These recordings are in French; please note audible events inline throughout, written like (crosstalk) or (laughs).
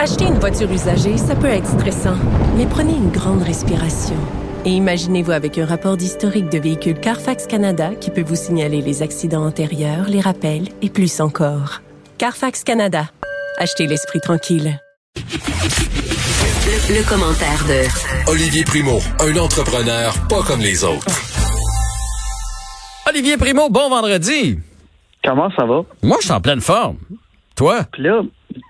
Acheter une voiture usagée, ça peut être stressant, mais prenez une grande respiration. Et imaginez-vous avec un rapport d'historique de véhicule Carfax Canada qui peut vous signaler les accidents antérieurs, les rappels et plus encore. Carfax Canada. Achetez l'esprit tranquille. Le, le commentaire de Olivier Primo, un entrepreneur pas comme les autres. Olivier Primo, bon vendredi. Comment ça va? Moi, je suis en pleine forme. Toi? Puis là,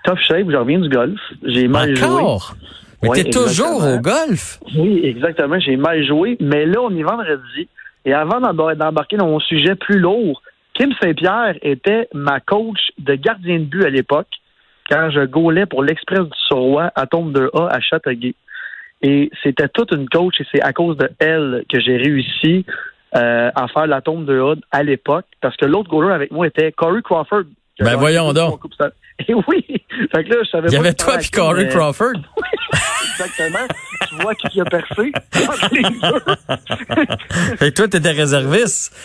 tough shape, je reviens du golf. J'ai mal Encore? Mais t'es toujours au golf? joué. Oui, exactement. J'ai mal joué. Mais là, on est vendredi. Et avant d'embar- d'embarquer dans mon sujet plus lourd, Kim Saint-Pierre était ma coach de gardien de but à l'époque quand je gaulais pour l'Express du Surroi à Tombe 2A à Châteauguay. Et c'était toute une coach et c'est à cause de elle que j'ai réussi euh, à faire la tombe 2A à l'époque parce que l'autre goaler avec moi était Corey Crawford. Ben, voyons donc. (laughs) Et oui. Fait que là, je savais Il y avait toi puis Corey mais- (laughs) Crawford. Exactement. tu vois qui a percé. (laughs) Fait que toi, t'étais réserviste.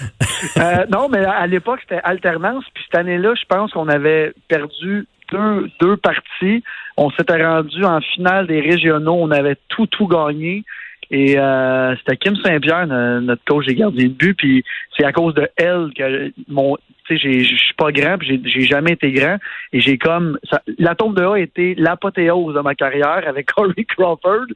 Euh, non, mais à l'époque, c'était alternance. Puis cette année-là, je pense qu'on avait perdu deux, deux parties. On s'était rendu en finale des régionaux. On avait tout, tout gagné. Et euh, c'était Kim Saint-Pierre, no- notre coach des gardiens de but. Puis c'est à cause de elle que mon. Tu sais, je suis pas grand, puis j'ai- jamais été grand. Et j'ai comme. La tombe de A a été l'apothéose de ma carrière avec (laughs) Corey Crawford.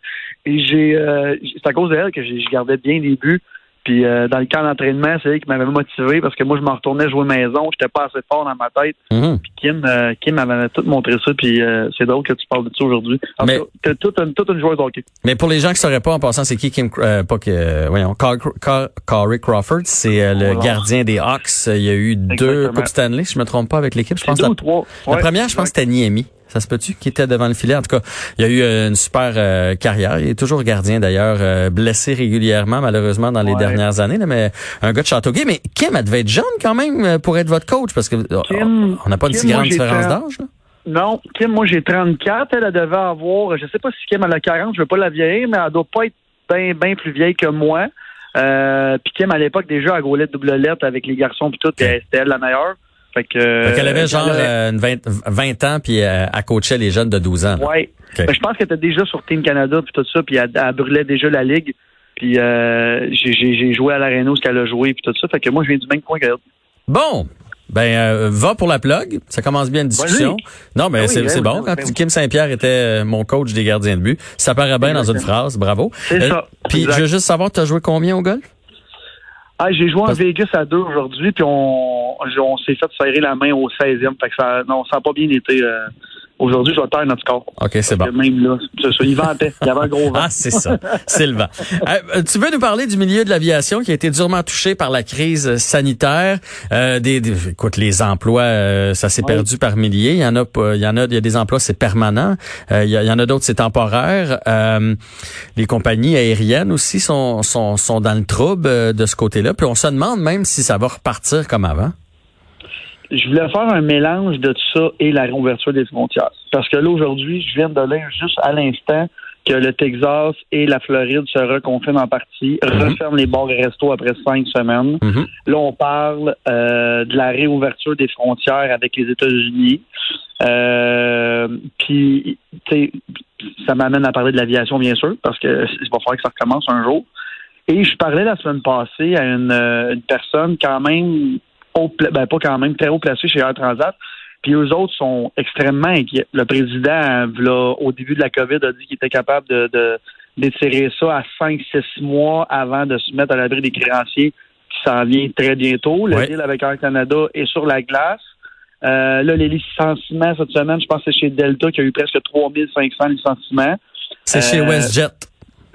Et j'ai. euh, c'est à cause de elle que je gardais bien les buts. Puis euh, dans le camp d'entraînement, c'est elle qui m'avait motivé parce que moi, je me retournais jouer maison. J'étais pas assez fort dans ma tête. Mhm. Puis Kim, euh, Kim m'avait tout montré ça. Puis euh, c'est drôle que tu parles de ça aujourd'hui. Mais- T'es toute une, toute une joueuse de hockey. Mais pour les gens qui sauraient pas, en passant, c'est qui Kim, euh, pas que, euh, voyons, Car- Car- Corey Crawford, c'est euh, le Voilà. gardien des Hawks. Il y a eu deux. Coupes Stanley, si je me trompe pas, avec l'équipe. Je pense deux la, ou trois. la première, je pense que c'était Niemi. Ça se peut-tu? Qui était devant le filet? En tout cas, il y a eu euh, une super euh, carrière. Il est toujours gardien d'ailleurs, euh, blessé régulièrement malheureusement dans les Ouais. dernières années. là, mais un gars de Châteauguay. Mais Kim, elle devait être jeune quand même pour être votre coach parce que euh, Kim- on n'a pas une Kim, si grande différence d'âge. Non, Kim, moi j'ai 34. Elle, elle devait avoir, je sais pas si Kim elle a 40, je veux pas la vieillir, mais elle doit pas être bien bien plus vieille que moi. Euh, puis Kim, à l'époque, déjà, elle gaulait double lettre avec les garçons puis tout, c'était elle la meilleure. Fait que. Avait euh, genre elle avait- euh, une 20, 20 ans puis euh, elle coachait les jeunes de 12 ans. là. Ouais. Ok. Ben, je pense qu'elle était déjà sur Team Canada puis tout ça, puis elle, elle brûlait déjà la ligue. Puis euh, j'ai- joué à l'Arena où ce qu'elle a joué puis tout ça. Fait que moi, je viens du même coin qu'elle. Bon. Ben, euh, va pour la plug. Ça commence bien une discussion. Non, mais Ah oui, c'est oui, bon. Quand oui. Kim Saint-Pierre était euh, mon coach des gardiens de but, ça paraît bien dans une phrase. Bravo. C'est Euh, ça. Puis, je veux juste savoir, tu as joué combien au golf? Ah, j'ai joué en Parce- Vegas à deux aujourd'hui, puis on, on s'est fait serrer la main au 16e. Fait que ça, non, ça n'a pas bien été. euh, aujourd'hui, je vais taire notre score. OK, c'est bon. Même là. Il ventait. Il y avait un gros vent. Ah, c'est ça. c'est le vent. Euh, tu veux nous parler du milieu de l'aviation qui a été durement touché par la crise sanitaire? Euh, des, des- écoute, les emplois, euh, ça s'est Oui. perdu par milliers. Il y en a, pas- il y en a, il y a des emplois, c'est permanent. Euh, il, y y en a d'autres, c'est temporaire. Euh, les compagnies aériennes aussi sont, sont, sont dans le trouble de ce côté-là. Puis on se demande même si ça va repartir comme avant. Je voulais faire un mélange de tout ça et la réouverture des frontières. Parce que là, aujourd'hui, je viens de lire juste à l'instant que le Texas et la Floride se reconfinent en partie, Mhm. referment les bars et restos après cinq semaines. Mhm. Là, on parle euh, de la réouverture des frontières avec les États-Unis. Euh, puis, tu sais, ça m'amène à parler de l'aviation, bien sûr, parce que (laughs) il va falloir que ça recommence un jour. Et je parlais la semaine passée à une, euh, une personne quand même, haut, ben pas quand même, très haut placée chez Air Transat. Puis eux autres sont extrêmement inquiets. Le président, là, au début de la COVID, a dit qu'il était capable de, de- d'étirer ça à 5-6 mois avant de se mettre à l'abri des créanciers qui s'en vient très bientôt. Le Ouais. deal avec Air Canada est sur la glace. Euh, là, les licenciements cette semaine, je pense que c'est chez Delta qui a eu presque 3500 licenciements. C'est chez Euh, WestJet.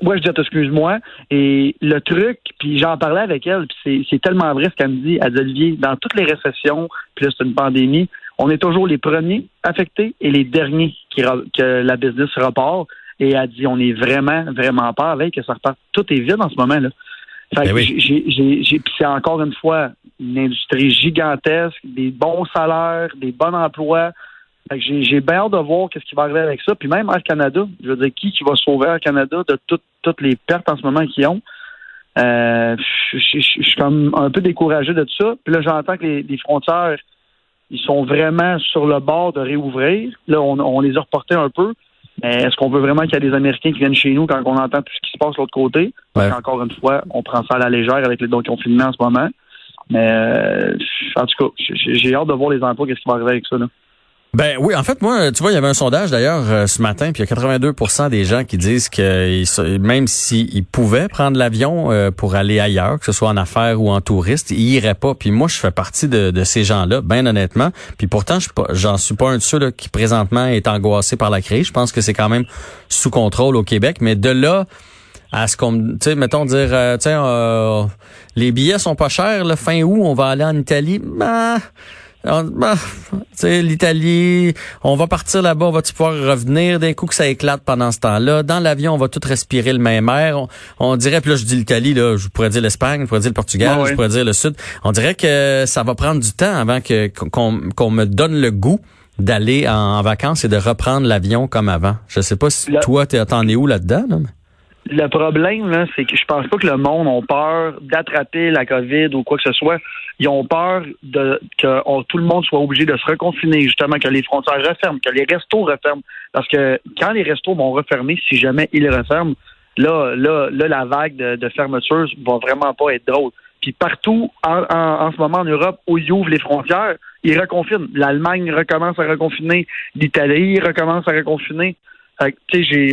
Ouais, je dis, excuse-moi. Et le truc, puis j'en parlais avec elle, puis c'est, tellement vrai ce qu'elle me dit. Elle dit, Olivier, dans toutes les récessions, puis là, c'est une pandémie, on est toujours les premiers affectés et les derniers qui, que la business repart. Et elle dit, on est vraiment, vraiment pas avec que ça repart. Tout est vide en ce moment, là. Fait Ben que oui. j'ai, c'est encore une fois une industrie gigantesque, des bons salaires, des bons emplois. J'ai, j'ai bien hâte de voir qu'est-ce qui va arriver avec ça. Puis même Air Canada, je veux dire, qui, qui va sauver Air Canada de toutes toutes les pertes en ce moment qu'ils ont? Euh, je je- je- je suis comme un peu découragé de tout ça. Puis là, j'entends que les, les frontières ils sont vraiment sur le bord de réouvrir. Là, on, les a reportés un peu. Mais est-ce qu'on veut vraiment qu'il y ait des Américains qui viennent chez nous quand on entend tout ce qui se passe de l'autre côté? Encore une fois, on prend ça à la légère avec les dons confinement en ce moment. Mais euh, en tout cas, j'ai hâte de voir les emplois, qu'est-ce qui va arriver avec ça. Là. Ben oui, en fait, moi, tu vois, il y avait un sondage d'ailleurs euh, ce matin, puis il y a 82 des gens qui disent que même s'ils pouvaient prendre l'avion euh, pour aller ailleurs, que ce soit en affaires ou en touriste, ils iraient pas. Puis moi, je fais partie de, ces gens-là, bien honnêtement. Puis pourtant, je j'en suis pas un de ceux qui présentement est angoissé par la crise. Je pense que c'est quand même sous contrôle au Québec. Mais de là à ce qu'on, tu sais, mettons dire, euh, tiens, les billets sont pas chers, le fin août, on va aller en Italie. Ben, bah, l'Italie, on va partir là-bas, on va pouvoir revenir? D'un coup que ça éclate pendant ce temps-là. Dans l'avion, on va tout respirer le même air. On, dirait, puis là, je dis l'Italie, là, je pourrais dire l'Espagne, je pourrais dire le Portugal, je pourrais dire le Sud. On dirait que ça va prendre du temps avant que qu'on me donne le goût d'aller en, vacances et de reprendre l'avion comme avant. Je sais pas si toi, t'en es où là-dedans, là? Le problème, c'est que je pense pas que le monde a peur d'attraper la COVID ou quoi que ce soit. Ils ont peur de que tout le monde soit obligé de se reconfiner, justement, que les frontières referment, que les restos referment. Parce que quand les restos vont refermer, si jamais ils referment, là, là, là, la vague de, de fermeture va vraiment pas être drôle. Puis partout, en, en, ce moment en Europe, où ils ouvrent les frontières, ils reconfinent. L'Allemagne recommence à reconfiner, l'Italie recommence à reconfiner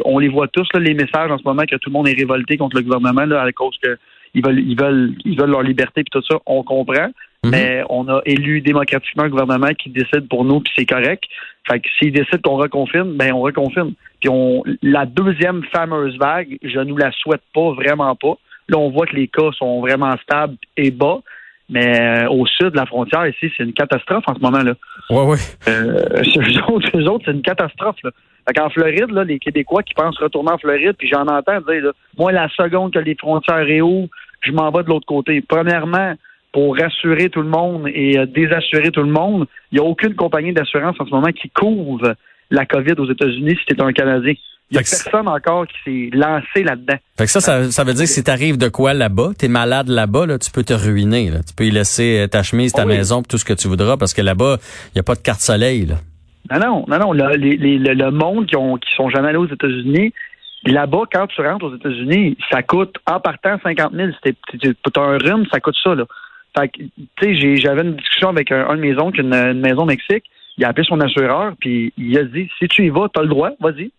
on les voit tous, les messages en ce moment que tout le monde est révolté contre le gouvernement là, à cause que ils veulent, ils veulent, ils veulent leur liberté puis tout ça. On comprend. Mhm. Mais on a élu démocratiquement un gouvernement qui décide pour nous, puis c'est correct. Fait que s'ils décident qu'on reconfine, ben on reconfine. Puis on la deuxième fameuse vague, je nous la souhaite pas, vraiment pas. Là, on voit que les cas sont vraiment stables et bas. Mais euh, au sud de la frontière, ici, c'est une catastrophe en ce moment-là. Oui, oui. Euh, (laughs) eux autres, c'est une catastrophe. Là. Fait en Floride, là, les Québécois qui pensent retourner en Floride, puis j'en entends dire, là, moi, la seconde que les frontières réouvrent, je m'en vais de l'autre côté. Premièrement, pour rassurer tout le monde et euh, désassurer tout le monde, il n'y a aucune compagnie d'assurance en ce moment qui couvre la COVID aux États-Unis si tu es un Canadien. Il n'y a personne encore qui s'est lancé là-dedans. Fait que ça, ça, veut dire que si t'arrives de quoi là-bas, t'es malade là-bas, là, tu peux te ruiner. Là. Tu peux y laisser ta chemise, ta maison, tout ce que tu voudras, parce que là-bas, il n'y a pas de carte soleil. Là. Non, non, non, non. Le, monde qui, ont, qui sont jamais allés aux États-Unis, là-bas, quand tu rentres aux États-Unis, ça coûte, en partant, 50 000. C'était un rhume, ça coûte ça, là. Fait que, tu sais, j'avais une discussion avec un, de mes oncles, une, une, maison au Mexique. Il a appelé son assureur, puis il a dit, si tu y vas, t'as le droit, vas-y,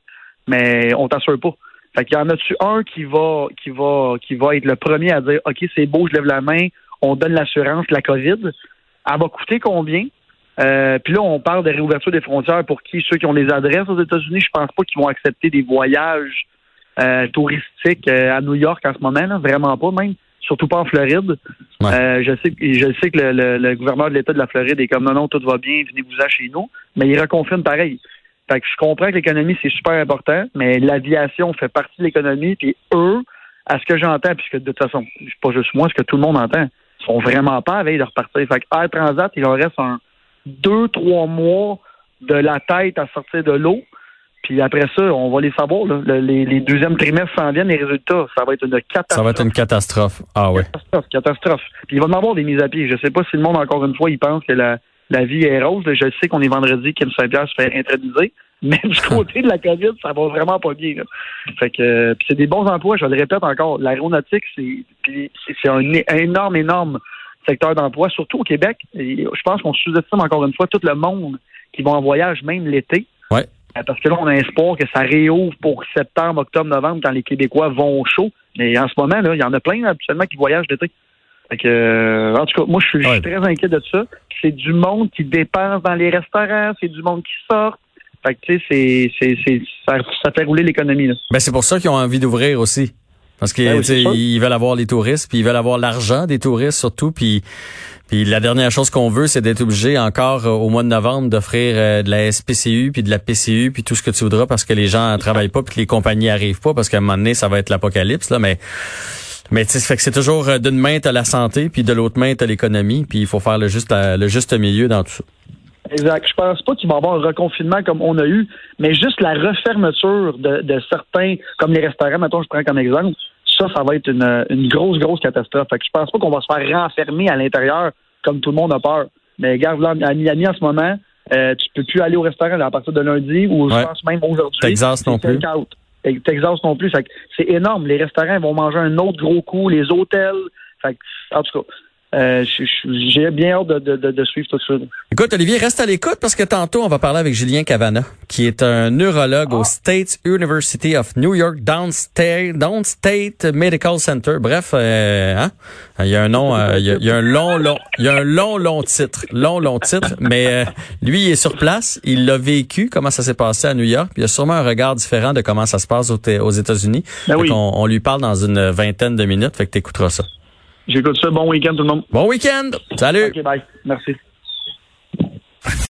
mais on t'assure pas. Fait qu'il y en a-tu un qui va, qui va, qui va être le premier à dire, OK, c'est beau, je lève la main, on donne l'assurance, la COVID. Elle va coûter combien? Euh, puis là, on parle de réouverture des frontières pour qui? Ceux qui ont des adresses aux États-Unis. Je pense pas qu'ils vont accepter des voyages euh, touristiques euh, à New York en ce moment, là, vraiment pas même. Surtout pas en Floride. je sais, je sais que le, gouverneur de l'État de la Floride est comme non, non, tout va bien, venez-vous-en chez nous. Mais il reconfine pareil. Fait que je comprends que l'économie, c'est super important, mais l'aviation fait partie de l'économie, puis eux, à ce que j'entends, puisque de toute façon, pas juste moi, ce que tout le monde entend, sont vraiment pas à veille de repartir. Fait que Air Transat, il en reste un deux, trois mois de la tête à sortir de l'eau. Puis après ça, on va les savoir. les, les, deuxièmes trimestres s'en viennent, les résultats. Ça va être une catastrophe. Ça va être une catastrophe. Ah oui. Catastrophe, catastrophe. Puis il va y avoir des mises à pied. Je sais pas si le monde, encore une fois, il pense que la, la vie est rose. Je sais qu'on est vendredi, Kim Saint-Pierre se fait introduire. (laughs) Mais du côté de la COVID, ça va vraiment pas bien. Fait que c'est des bons emplois, je le répète encore. L'aéronautique, c'est c'est un énorme, énorme secteur d'emploi, surtout au Québec. je pense qu'on sous-estime encore une fois tout le monde qui va en voyage, même l'été. Ouais. Euh, parce que là, on a espoir que ça réouvre pour septembre, octobre, novembre, quand les Québécois vont au chaud. Mais en ce moment, là, il y en a plein habituellement qui voyagent l'été. Fait que, euh, en tout cas, moi, je suis, très inquiet de ça. C'est du monde qui dépense dans les restaurants, c'est du monde qui sort. Fait que, tu sais, c'est, c'est, ça, ça fait rouler l'économie. Ben, c'est pour ça qu'ils ont envie d'ouvrir aussi. Parce qu'ils ben veulent avoir les touristes, puis ils veulent avoir l'argent des touristes surtout, puis puis la dernière chose qu'on veut, c'est d'être obligé encore euh, au mois de novembre d'offrir euh, de la SPCU puis de la PCU puis tout ce que tu voudras parce que les gens travaillent pas puis que les compagnies arrivent pas parce qu'à un moment donné ça va être l'apocalypse là. Mais mais tu fait que c'est toujours euh, d'une main t'as la santé puis de l'autre main t'as l'économie puis il faut faire le juste le juste milieu dans tout ça. Exact. Je pense pas qu'il va y avoir un reconfinement comme on a eu, mais juste la refermeture de, de certains, comme les restaurants, maintenant je prends comme exemple, ça, ça va être une, grosse, grosse catastrophe. Fait que je pense pas qu'on va se faire renfermer à l'intérieur comme tout le monde a peur. Mais regarde, là, à Miami, en ce moment, euh, tu peux plus aller au restaurant à partir de lundi ou je pense même aujourd'hui. Texas non plus. Texas non plus. C'est énorme. Les restaurants vont manger un autre gros coup, les hôtels. Fait que, en tout cas, euh, j'ai bien hâte de, de, de, de suivre tout ça. Écoute, Olivier, reste à l'écoute parce que tantôt, on va parler avec Julien Cavana, qui est un neurologue au State University of New York Downstate, Downstate Medical Center. Bref, euh, hein? il y a un nom, euh, il, y a, il y a un long, long, il y a un long, long titre, long, long titre. Mais euh, lui, il est sur place, il l'a vécu, comment ça s'est passé à New York. Puis il y a sûrement un regard différent de comment ça se passe aux, aux États-Unis. Ben oui. qu'on- on lui parle dans une vingtaine de minutes, fait que t'écouteras ça. J'écoute ça. Bon week-end tout le monde. Bon week-end! Salut! OK, bye. Merci.